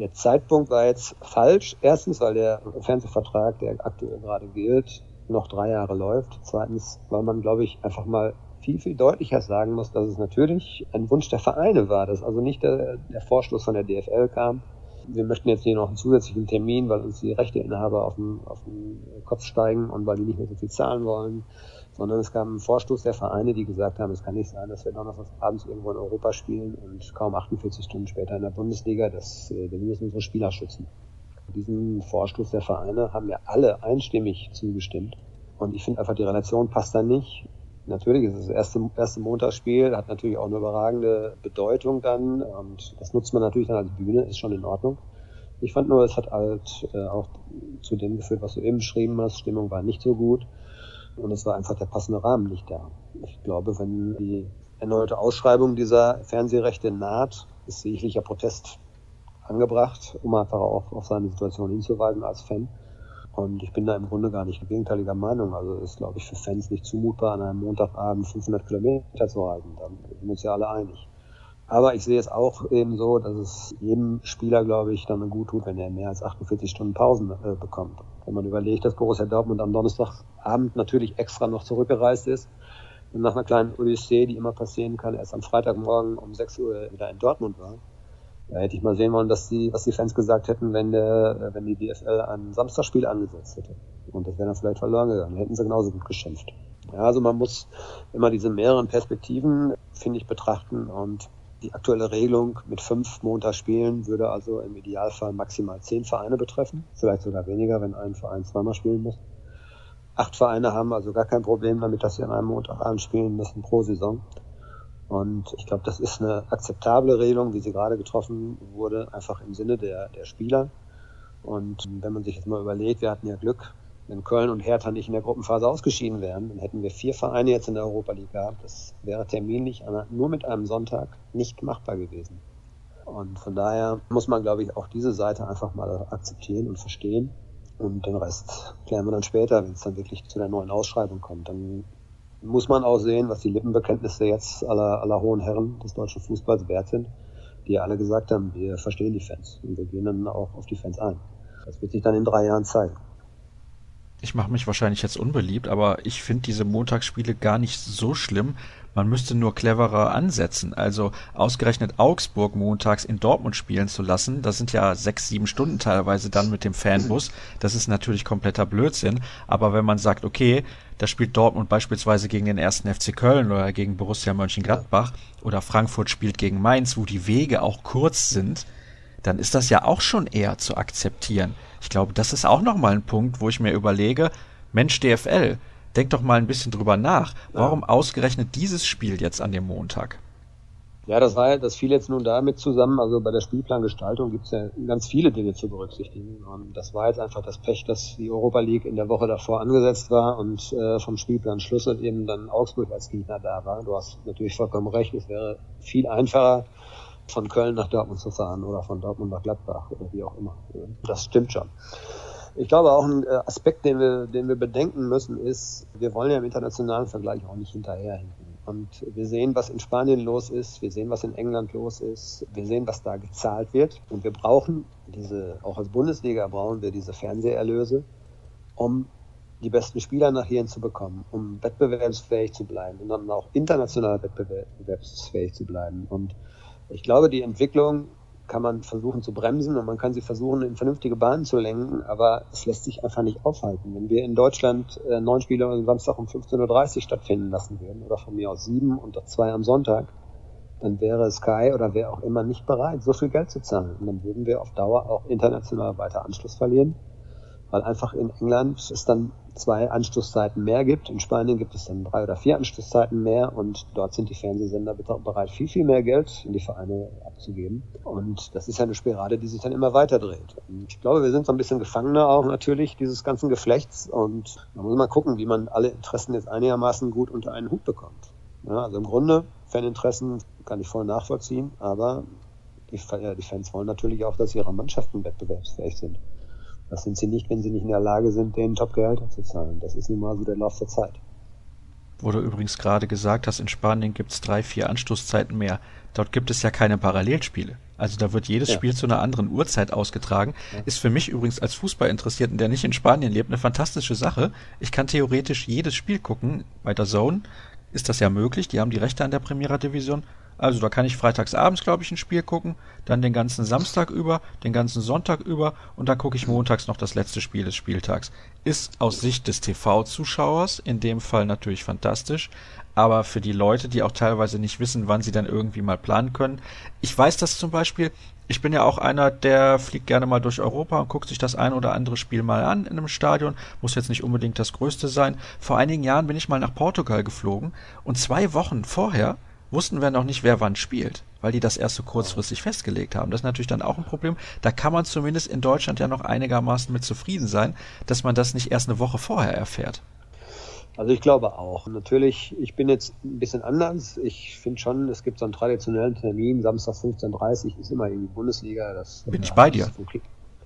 der Zeitpunkt war jetzt falsch. Erstens, weil der Fernsehvertrag, der aktuell gerade gilt, noch drei Jahre läuft. Zweitens, weil man, glaube ich, einfach mal viel, viel deutlicher sagen muss, dass es natürlich ein Wunsch der Vereine war, dass also nicht der, der Vorschluss von der DFL kam. Wir möchten jetzt hier noch einen zusätzlichen Termin, weil uns die Rechteinhaber auf den, auf den Kopf steigen und weil die nicht mehr so viel zahlen wollen, sondern es kam ein Vorstoß der Vereine, die gesagt haben, es kann nicht sein, dass wir donnerstags abends irgendwo in Europa spielen und kaum 48 Stunden später in der Bundesliga, das, äh, wir müssen unsere Spieler schützen. Diesen Vorstoß der Vereine haben ja alle einstimmig zugestimmt. Und ich finde einfach, die Relation passt da nicht natürlich ist es das erste, erste Montagsspiel, hat natürlich auch eine überragende Bedeutung dann und das nutzt man natürlich dann als Bühne, ist schon in Ordnung. Ich fand nur, es hat halt äh, auch zu dem geführt, was du eben beschrieben hast. Stimmung war nicht so gut und es war einfach der passende Rahmen nicht da. Ich glaube, wenn die erneute Ausschreibung dieser Fernsehrechte naht, ist sicherlicher Protest angebracht, um einfach auch auf seine Situation hinzuweisen als Fan. Und ich bin da im Grunde gar nicht gegenteiliger Meinung. Also ist, glaube ich, für Fans nicht zumutbar, an einem Montagabend 500 Kilometer zu reisen. Da sind wir uns ja alle einig. Aber ich sehe es auch eben so, dass es jedem Spieler, glaube ich, dann gut tut, wenn er mehr als 48 Stunden Pausen äh, bekommt. Wenn man überlegt, dass Borussia Dortmund am Donnerstagabend natürlich extra noch zurückgereist ist und nach einer kleinen Odyssee, die immer passieren kann, erst am Freitagmorgen um 6 Uhr wieder in Dortmund war da hätte ich mal sehen wollen, dass die, was die Fans gesagt hätten, wenn der, wenn die DFL ein Samstagspiel angesetzt hätte. Und das wäre dann vielleicht verloren gegangen. Hätten sie genauso gut geschimpft. Ja, also man muss immer diese mehreren Perspektiven, finde ich, betrachten und die aktuelle Regelung mit fünf Montagsspielen würde also im Idealfall maximal zehn Vereine betreffen, vielleicht sogar weniger, wenn ein Verein zweimal spielen muss. Acht Vereine haben also gar kein Problem damit, dass sie an einem Montagabend spielen müssen pro Saison. Und ich glaube, das ist eine akzeptable Regelung, wie sie gerade getroffen wurde, einfach im Sinne der, der Spieler. Und wenn man sich jetzt mal überlegt, wir hatten ja Glück, wenn Köln und Hertha nicht in der Gruppenphase ausgeschieden wären, dann hätten wir vier Vereine jetzt in der Europa League gehabt. Das wäre terminlich nur mit einem Sonntag nicht machbar gewesen. Und von daher muss man, glaube ich, auch diese Seite einfach mal akzeptieren und verstehen. Und den Rest klären wir dann später, wenn es dann wirklich zu der neuen Ausschreibung kommt. Dann muss man auch sehen, was die Lippenbekenntnisse jetzt aller, aller hohen Herren des deutschen Fußballs wert sind, die alle gesagt haben, wir verstehen die Fans und wir gehen dann auch auf die Fans ein. Das wird sich dann in drei Jahren zeigen. Ich mache mich wahrscheinlich jetzt unbeliebt, aber ich finde diese Montagsspiele gar nicht so schlimm. Man müsste nur cleverer ansetzen. Also ausgerechnet Augsburg montags in Dortmund spielen zu lassen, das sind ja sechs, sieben Stunden teilweise dann mit dem Fanbus. Das ist natürlich kompletter Blödsinn. Aber wenn man sagt, okay, da spielt Dortmund beispielsweise gegen den ersten FC Köln oder gegen Borussia Mönchengladbach oder Frankfurt spielt gegen Mainz, wo die Wege auch kurz sind, dann ist das ja auch schon eher zu akzeptieren. Ich glaube, das ist auch nochmal ein Punkt, wo ich mir überlege, Mensch DFL, denk doch mal ein bisschen drüber nach. Warum ja. ausgerechnet dieses Spiel jetzt an dem Montag? Ja, das war das fiel jetzt nun damit zusammen. Also bei der Spielplangestaltung gibt es ja ganz viele Dinge zu berücksichtigen. Und das war jetzt einfach das Pech, dass die Europa League in der Woche davor angesetzt war und äh, vom Spielplan Schluss und eben dann Augsburg als Gegner da war. Du hast natürlich vollkommen recht. Es wäre viel einfacher, von Köln nach Dortmund zu fahren oder von Dortmund nach Gladbach oder wie auch immer. Das stimmt schon. Ich glaube auch ein äh, Aspekt, den wir, den wir bedenken müssen, ist, wir wollen ja im internationalen Vergleich auch nicht hinterherhinken. Und wir sehen, was in Spanien los ist, wir sehen, was in England los ist, wir sehen, was da gezahlt wird. Und wir brauchen diese, auch als Bundesliga brauchen wir diese Fernseherlöse, um die besten Spieler nach hierhin zu bekommen, um wettbewerbsfähig zu bleiben und dann auch international wettbewerbsfähig zu bleiben. Und ich glaube, die Entwicklung kann man versuchen zu bremsen und man kann sie versuchen, in vernünftige Bahnen zu lenken, aber es lässt sich einfach nicht aufhalten. Wenn wir in Deutschland äh, neun Spiele am Samstag um 15.30 Uhr stattfinden lassen würden, oder von mir aus sieben und zwei am Sonntag, dann wäre Sky oder wer auch immer nicht bereit, so viel Geld zu zahlen. Und dann würden wir auf Dauer auch international weiter Anschluss verlieren weil einfach in England es dann zwei Anschlusszeiten mehr gibt. In Spanien gibt es dann drei oder vier Anschlusszeiten mehr und dort sind die Fernsehsender bereit, viel, viel mehr Geld in die Vereine abzugeben. Und das ist ja eine Spirale, die sich dann immer weiter dreht. Und ich glaube, wir sind so ein bisschen Gefangener auch natürlich dieses ganzen Geflechts und man muss mal gucken, wie man alle Interessen jetzt einigermaßen gut unter einen Hut bekommt. Ja, also im Grunde, Faninteressen kann ich voll nachvollziehen, aber die, die Fans wollen natürlich auch, dass ihre Mannschaften wettbewerbsfähig sind. Das sind sie nicht, wenn sie nicht in der Lage sind, den Top-Gehälter zu zahlen. Das ist nun mal so der Lauf der Zeit. Wo du übrigens gerade gesagt hast, in Spanien gibt es drei, vier Anstoßzeiten mehr. Dort gibt es ja keine Parallelspiele. Also da wird jedes ja. Spiel zu einer anderen Uhrzeit ausgetragen. Ja. Ist für mich übrigens als Fußballinteressierten, der nicht in Spanien lebt, eine fantastische Sache. Ich kann theoretisch jedes Spiel gucken. Bei der Zone ist das ja möglich. Die haben die Rechte an der Primera Division. Also da kann ich freitags abends, glaube ich, ein Spiel gucken, dann den ganzen Samstag über, den ganzen Sonntag über und dann gucke ich montags noch das letzte Spiel des Spieltags. Ist aus Sicht des TV-Zuschauers in dem Fall natürlich fantastisch, aber für die Leute, die auch teilweise nicht wissen, wann sie dann irgendwie mal planen können. Ich weiß das zum Beispiel, ich bin ja auch einer, der fliegt gerne mal durch Europa und guckt sich das ein oder andere Spiel mal an in einem Stadion. Muss jetzt nicht unbedingt das größte sein. Vor einigen Jahren bin ich mal nach Portugal geflogen und zwei Wochen vorher wussten wir noch nicht, wer wann spielt, weil die das erst so kurzfristig festgelegt haben. Das ist natürlich dann auch ein Problem. Da kann man zumindest in Deutschland ja noch einigermaßen mit zufrieden sein, dass man das nicht erst eine Woche vorher erfährt. Also ich glaube auch. Natürlich, ich bin jetzt ein bisschen anders. Ich finde schon, es gibt so einen traditionellen Termin, Samstag 15.30 Uhr ist immer irgendwie Bundesliga. Das bin ich bei dir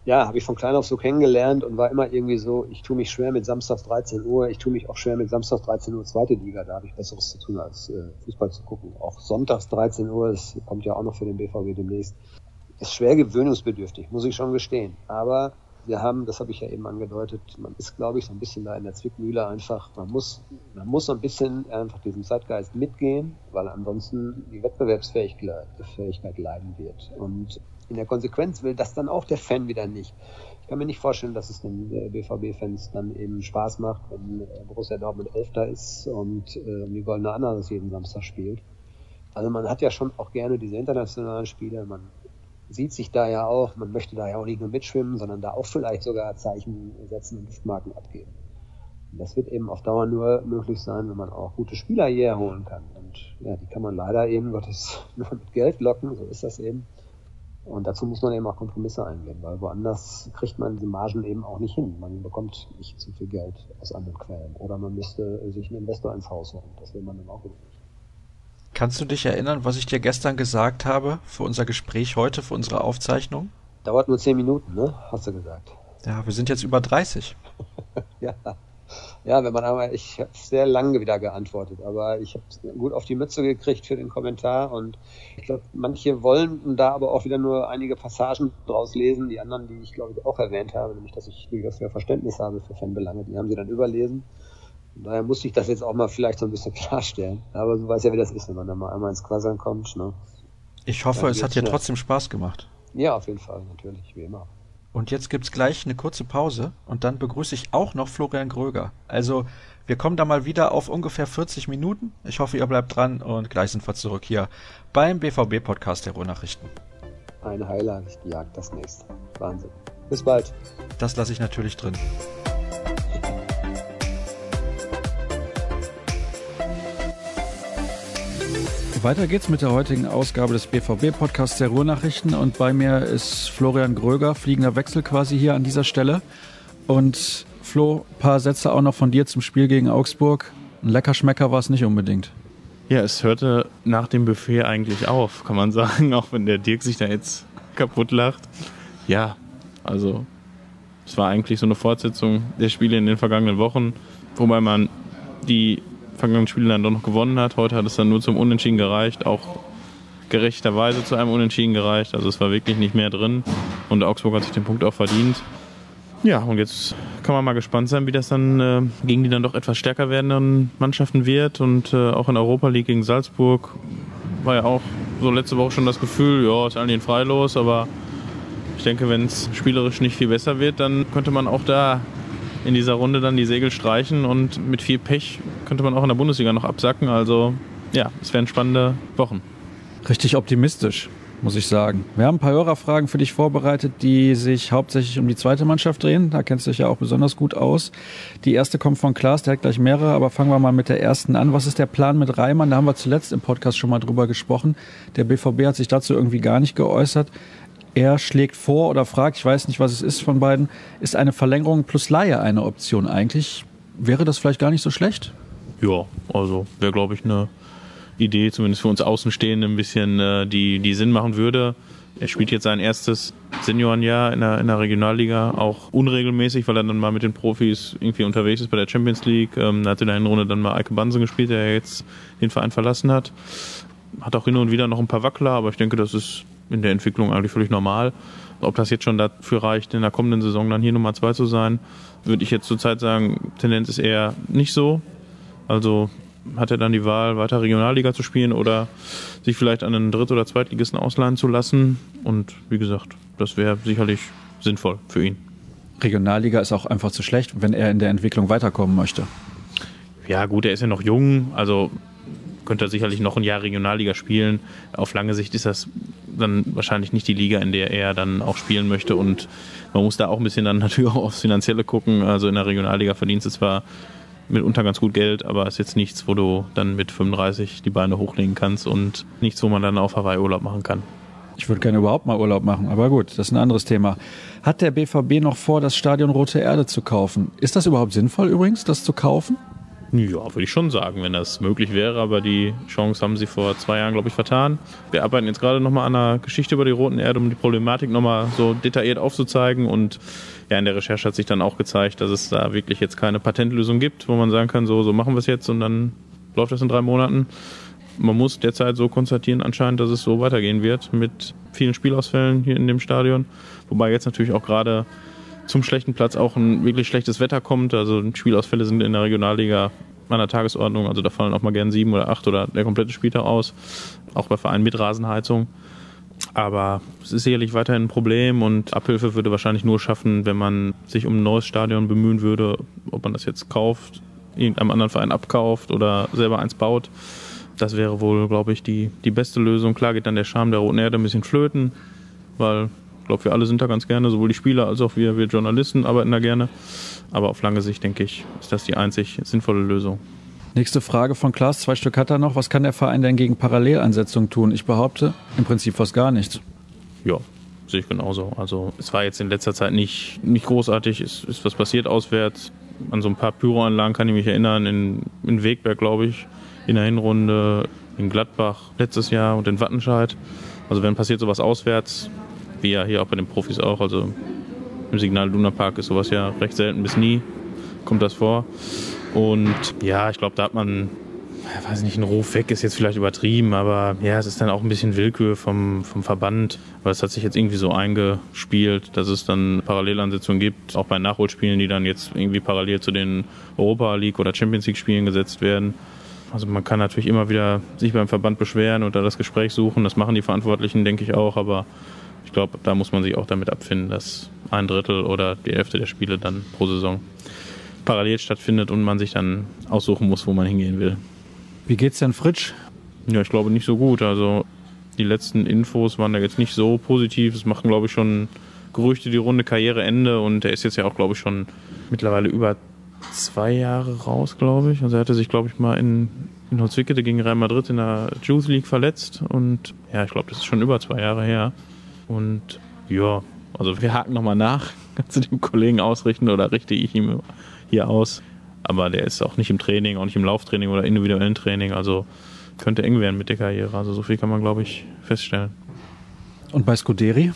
ja, habe ich von klein auf so kennengelernt und war immer irgendwie so, ich tue mich schwer mit Samstags 13 Uhr, ich tue mich auch schwer mit Samstags 13 Uhr zweite Liga, da habe ich Besseres zu tun, als äh, Fußball zu gucken. Auch Sonntags 13 Uhr, das kommt ja auch noch für den BVB demnächst, ist schwer gewöhnungsbedürftig, muss ich schon gestehen. Aber wir haben, das habe ich ja eben angedeutet, man ist, glaube ich, so ein bisschen da in der Zwickmühle einfach, man muss, man muss so ein bisschen einfach diesem Zeitgeist mitgehen, weil ansonsten die Wettbewerbsfähigkeit leiden wird. Und in der Konsequenz will das dann auch der Fan wieder nicht. Ich kann mir nicht vorstellen, dass es den äh, BVB-Fans dann eben Spaß macht, wenn äh, Borussia Dortmund Elfter ist und äh, die Goldene Ananas jeden Samstag spielt. Also man hat ja schon auch gerne diese internationalen Spiele, man sieht sich da ja auch, man möchte da ja auch nicht nur mitschwimmen, sondern da auch vielleicht sogar Zeichen setzen und Duftmarken abgeben. Und das wird eben auf Dauer nur möglich sein, wenn man auch gute Spieler hierher holen kann. Und ja, die kann man leider eben Gottes nur mit Geld locken, so ist das eben. Und dazu muss man eben auch Kompromisse eingehen, weil woanders kriegt man diese Margen eben auch nicht hin. Man bekommt nicht zu viel Geld aus anderen Quellen. Oder man müsste sich einen Investor ins Haus holen. Das will man dann auch nicht. Kannst du dich erinnern, was ich dir gestern gesagt habe für unser Gespräch heute, für unsere Aufzeichnung? Dauert nur zehn Minuten, ne? Hast du gesagt. Ja, wir sind jetzt über 30. ja. Ja, wenn man einmal, ich habe sehr lange wieder geantwortet, aber ich habe gut auf die Mütze gekriegt für den Kommentar und ich glaube, manche wollen da aber auch wieder nur einige Passagen draus lesen, die anderen, die ich glaube ich auch erwähnt habe, nämlich dass ich durchaus mehr Verständnis habe für Fanbelange, die haben sie dann überlesen. Daher muss ich das jetzt auch mal vielleicht so ein bisschen klarstellen. Aber du weißt ja, wie das ist, wenn man da mal einmal ins Quassern kommt. Ne? Ich hoffe, es hat dir trotzdem Spaß gemacht. Ja, auf jeden Fall, natürlich, wie immer. Und jetzt gibt's gleich eine kurze Pause und dann begrüße ich auch noch Florian Gröger. Also wir kommen da mal wieder auf ungefähr 40 Minuten. Ich hoffe, ihr bleibt dran und gleich sind wir zurück hier beim BVB-Podcast der Ruhrnachrichten. Eine Highlight-Jagd, das nächste. Wahnsinn. Bis bald. Das lasse ich natürlich drin. Weiter geht's mit der heutigen Ausgabe des BVB-Podcasts der Ruhrnachrichten und bei mir ist Florian Gröger, fliegender Wechsel quasi hier an dieser Stelle. Und Flo, paar Sätze auch noch von dir zum Spiel gegen Augsburg. Ein Leckerschmecker war es nicht unbedingt. Ja, es hörte nach dem Buffet eigentlich auf, kann man sagen, auch wenn der Dirk sich da jetzt kaputt lacht. Ja, also es war eigentlich so eine Fortsetzung der Spiele in den vergangenen Wochen, wobei man die vergangenen Spiele dann doch noch gewonnen hat. Heute hat es dann nur zum Unentschieden gereicht, auch gerechterweise zu einem Unentschieden gereicht. Also es war wirklich nicht mehr drin und Augsburg hat sich den Punkt auch verdient. Ja, und jetzt kann man mal gespannt sein, wie das dann äh, gegen die dann doch etwas stärker werdenden Mannschaften wird und äh, auch in Europa League gegen Salzburg war ja auch so letzte Woche schon das Gefühl, ja, ist eigentlich freilos, aber ich denke, wenn es spielerisch nicht viel besser wird, dann könnte man auch da in dieser Runde dann die Segel streichen und mit viel Pech könnte man auch in der Bundesliga noch absacken. Also ja, es werden spannende Wochen. Richtig optimistisch, muss ich sagen. Wir haben ein paar Hörerfragen für dich vorbereitet, die sich hauptsächlich um die zweite Mannschaft drehen. Da kennst du dich ja auch besonders gut aus. Die erste kommt von Klaas, der hat gleich mehrere, aber fangen wir mal mit der ersten an. Was ist der Plan mit Reimann? Da haben wir zuletzt im Podcast schon mal drüber gesprochen. Der BVB hat sich dazu irgendwie gar nicht geäußert. Er schlägt vor oder fragt, ich weiß nicht, was es ist von beiden, ist eine Verlängerung plus Laie eine Option eigentlich? Wäre das vielleicht gar nicht so schlecht? Ja, also wäre, glaube ich, eine Idee, zumindest für uns Außenstehende, ein bisschen, äh, die, die Sinn machen würde. Er spielt jetzt sein erstes Seniorenjahr in der, in der Regionalliga, auch unregelmäßig, weil er dann mal mit den Profis irgendwie unterwegs ist bei der Champions League. Ähm, hat in der Hinrunde dann mal Eike Bansen gespielt, der jetzt den Verein verlassen hat. Hat auch hin und wieder noch ein paar Wackler, aber ich denke, das ist in der Entwicklung eigentlich völlig normal. Ob das jetzt schon dafür reicht, in der kommenden Saison dann hier Nummer zwei zu sein, würde ich jetzt zurzeit sagen, Tendenz ist eher nicht so. Also hat er dann die Wahl, weiter Regionalliga zu spielen oder sich vielleicht an einen Dritt- oder Zweitligisten ausleihen zu lassen. Und wie gesagt, das wäre sicherlich sinnvoll für ihn. Regionalliga ist auch einfach zu schlecht, wenn er in der Entwicklung weiterkommen möchte. Ja, gut, er ist ja noch jung, also könnte er sicherlich noch ein Jahr Regionalliga spielen. Auf lange Sicht ist das dann wahrscheinlich nicht die Liga, in der er dann auch spielen möchte. Und man muss da auch ein bisschen dann natürlich auch aufs Finanzielle gucken. Also in der Regionalliga verdienst du zwar mitunter ganz gut Geld, aber ist jetzt nichts, wo du dann mit 35 die Beine hochlegen kannst und nichts, wo man dann auf Hawaii Urlaub machen kann. Ich würde gerne überhaupt mal Urlaub machen, aber gut, das ist ein anderes Thema. Hat der BVB noch vor, das Stadion Rote Erde zu kaufen? Ist das überhaupt sinnvoll übrigens, das zu kaufen? Ja, würde ich schon sagen, wenn das möglich wäre, aber die Chance haben sie vor zwei Jahren, glaube ich, vertan. Wir arbeiten jetzt gerade nochmal an einer Geschichte über die Roten Erde, um die Problematik nochmal so detailliert aufzuzeigen und ja, in der Recherche hat sich dann auch gezeigt, dass es da wirklich jetzt keine Patentlösung gibt, wo man sagen kann, so, so machen wir es jetzt und dann läuft das in drei Monaten. Man muss derzeit so konstatieren anscheinend, dass es so weitergehen wird mit vielen Spielausfällen hier in dem Stadion. Wobei jetzt natürlich auch gerade zum schlechten Platz auch ein wirklich schlechtes Wetter kommt. Also Spielausfälle sind in der Regionalliga an der Tagesordnung. Also da fallen auch mal gern sieben oder acht oder der komplette Spieltag aus. Auch bei Vereinen mit Rasenheizung. Aber es ist sicherlich weiterhin ein Problem und Abhilfe würde wahrscheinlich nur schaffen, wenn man sich um ein neues Stadion bemühen würde, ob man das jetzt kauft, irgendeinem anderen Verein abkauft oder selber eins baut. Das wäre wohl, glaube ich, die, die beste Lösung. Klar geht dann der Charme der Roten Erde ein bisschen flöten, weil ich glaube, wir alle sind da ganz gerne, sowohl die Spieler als auch wir, wir Journalisten arbeiten da gerne. Aber auf lange Sicht, denke ich, ist das die einzig sinnvolle Lösung. Nächste Frage von Klaas, zwei Stück hat er noch. Was kann der Verein denn gegen Parallelansetzungen tun? Ich behaupte, im Prinzip fast gar nichts. Ja, sehe ich genauso. Also es war jetzt in letzter Zeit nicht, nicht großartig, es ist was passiert auswärts. An so ein paar Pyroanlagen kann ich mich erinnern, in, in Wegberg, glaube ich, in der Hinrunde, in Gladbach letztes Jahr und in Wattenscheid. Also wenn passiert sowas auswärts, wie ja hier auch bei den Profis auch. Also im Signal Luna Park ist sowas ja recht selten bis nie. kommt das vor. Und ja, ich glaube, da hat man weiß nicht, ein Ruf weg ist jetzt vielleicht übertrieben, aber ja, es ist dann auch ein bisschen Willkür vom, vom Verband, weil es hat sich jetzt irgendwie so eingespielt, dass es dann Parallelansetzungen gibt, auch bei Nachholspielen, die dann jetzt irgendwie parallel zu den Europa League oder Champions League Spielen gesetzt werden. Also man kann natürlich immer wieder sich beim Verband beschweren oder das Gespräch suchen, das machen die Verantwortlichen, denke ich auch, aber glaube, da muss man sich auch damit abfinden, dass ein Drittel oder die Hälfte der Spiele dann pro Saison parallel stattfindet und man sich dann aussuchen muss, wo man hingehen will. Wie geht's denn Fritsch? Ja, ich glaube nicht so gut. Also die letzten Infos waren da jetzt nicht so positiv. Es machen, glaube ich, schon Gerüchte die Runde Karriereende und er ist jetzt ja auch, glaube ich, schon mittlerweile über zwei Jahre raus, glaube ich. Also er hatte sich, glaube ich, mal in, in Holzwickede gegen Real Madrid in der Youth League verletzt und ja, ich glaube, das ist schon über zwei Jahre her. Und ja, also wir haken nochmal nach. Kannst du dem Kollegen ausrichten oder richte ich ihm hier aus? Aber der ist auch nicht im Training, auch nicht im Lauftraining oder individuellen Training. Also könnte eng werden mit der Karriere. Also so viel kann man, glaube ich, feststellen. Und bei Scuderi?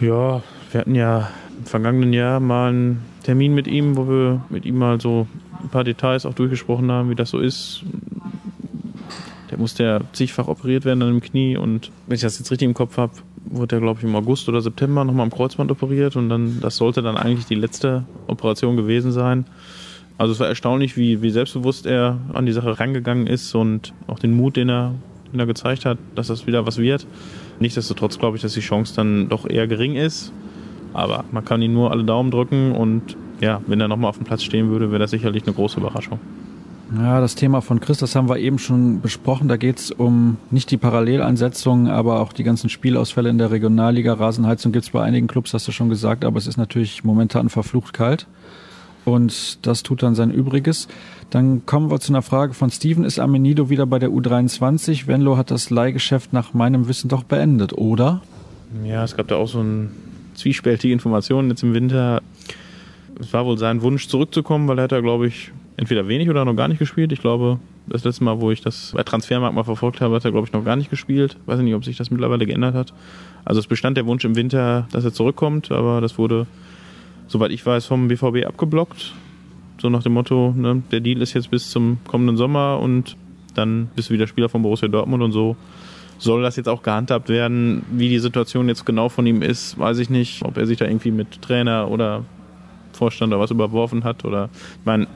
Ja, wir hatten ja im vergangenen Jahr mal einen Termin mit ihm, wo wir mit ihm mal so ein paar Details auch durchgesprochen haben, wie das so ist. Musste ja zigfach operiert werden an dem Knie und wenn ich das jetzt richtig im Kopf habe, wurde er, glaube ich, im August oder September nochmal am Kreuzband operiert und dann, das sollte dann eigentlich die letzte Operation gewesen sein. Also es war erstaunlich, wie, wie selbstbewusst er an die Sache rangegangen ist und auch den Mut, den er, den er gezeigt hat, dass das wieder was wird. Nichtsdestotrotz glaube ich, dass die Chance dann doch eher gering ist. Aber man kann ihm nur alle Daumen drücken und ja, wenn er nochmal auf dem Platz stehen würde, wäre das sicherlich eine große Überraschung. Ja, das Thema von Chris, das haben wir eben schon besprochen. Da geht es um nicht die Paralleleinsetzungen, aber auch die ganzen Spielausfälle in der Regionalliga. Rasenheizung gibt es bei einigen Clubs, hast du schon gesagt, aber es ist natürlich momentan verflucht kalt. Und das tut dann sein Übriges. Dann kommen wir zu einer Frage von Steven. Ist Amenido wieder bei der U23? Venlo hat das Leihgeschäft nach meinem Wissen doch beendet, oder? Ja, es gab da auch so ein zwiespältige Informationen jetzt im Winter. Es war wohl sein Wunsch zurückzukommen, weil er hat da, glaube ich, entweder wenig oder noch gar nicht gespielt. Ich glaube, das letzte Mal, wo ich das bei Transfermarkt mal verfolgt habe, hat er, glaube ich, noch gar nicht gespielt. Weiß nicht, ob sich das mittlerweile geändert hat. Also es bestand der Wunsch im Winter, dass er zurückkommt, aber das wurde, soweit ich weiß, vom BVB abgeblockt. So nach dem Motto, ne, der Deal ist jetzt bis zum kommenden Sommer und dann bist du wieder Spieler von Borussia Dortmund und so soll das jetzt auch gehandhabt werden. Wie die Situation jetzt genau von ihm ist, weiß ich nicht. Ob er sich da irgendwie mit Trainer oder Vorstand oder was überworfen hat oder ich meine,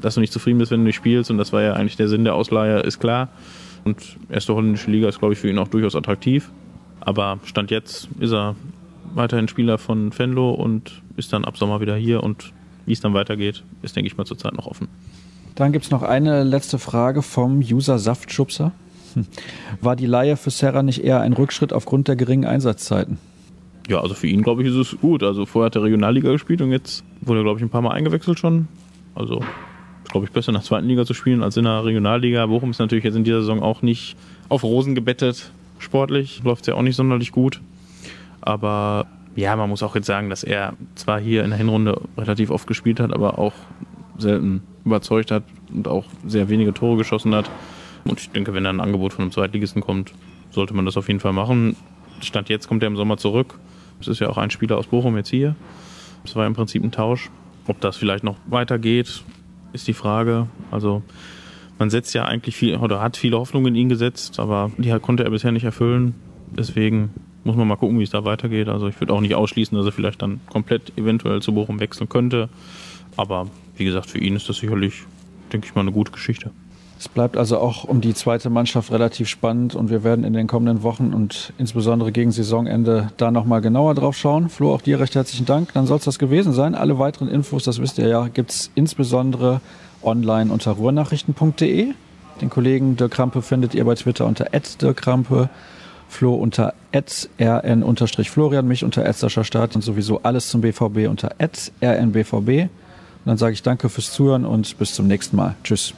dass du nicht zufrieden bist, wenn du nicht spielst. Und das war ja eigentlich der Sinn der Ausleihe, ist klar. Und erste holländische Liga ist, glaube ich, für ihn auch durchaus attraktiv. Aber Stand jetzt ist er weiterhin Spieler von Fenlo und ist dann ab Sommer wieder hier. Und wie es dann weitergeht, ist, denke ich mal, zurzeit noch offen. Dann gibt es noch eine letzte Frage vom User Saftschubser. Hm. War die Leihe für Serra nicht eher ein Rückschritt aufgrund der geringen Einsatzzeiten? Ja, also für ihn, glaube ich, ist es gut. Also vorher hat er Regionalliga gespielt und jetzt wurde er, glaube ich, ein paar Mal eingewechselt schon. Also glaube ich, besser in der zweiten Liga zu spielen als in der Regionalliga. Bochum ist natürlich jetzt in dieser Saison auch nicht auf Rosen gebettet. Sportlich läuft es ja auch nicht sonderlich gut. Aber ja, man muss auch jetzt sagen, dass er zwar hier in der Hinrunde relativ oft gespielt hat, aber auch selten überzeugt hat und auch sehr wenige Tore geschossen hat. Und ich denke, wenn da ein Angebot von einem Zweitligisten kommt, sollte man das auf jeden Fall machen. Stand jetzt kommt er im Sommer zurück. Es ist ja auch ein Spieler aus Bochum jetzt hier. Es war im Prinzip ein Tausch. Ob das vielleicht noch weitergeht, ist die Frage. Also man setzt ja eigentlich viel oder hat viele Hoffnungen in ihn gesetzt, aber die konnte er bisher nicht erfüllen. Deswegen muss man mal gucken, wie es da weitergeht. Also ich würde auch nicht ausschließen, dass er vielleicht dann komplett eventuell zu Bochum wechseln könnte. Aber wie gesagt, für ihn ist das sicherlich, denke ich mal, eine gute Geschichte. Es bleibt also auch um die zweite Mannschaft relativ spannend und wir werden in den kommenden Wochen und insbesondere gegen Saisonende da nochmal genauer drauf schauen. Flo, auch dir recht herzlichen Dank. Dann soll es das gewesen sein. Alle weiteren Infos, das wisst ihr ja, gibt es insbesondere online unter ruhrnachrichten.de. Den Kollegen Dirk Krampe findet ihr bei Twitter unter Dirk Krampe, Flo unter rn-florian, mich unter Start und sowieso alles zum BVB unter rnbvb. Und dann sage ich danke fürs Zuhören und bis zum nächsten Mal. Tschüss.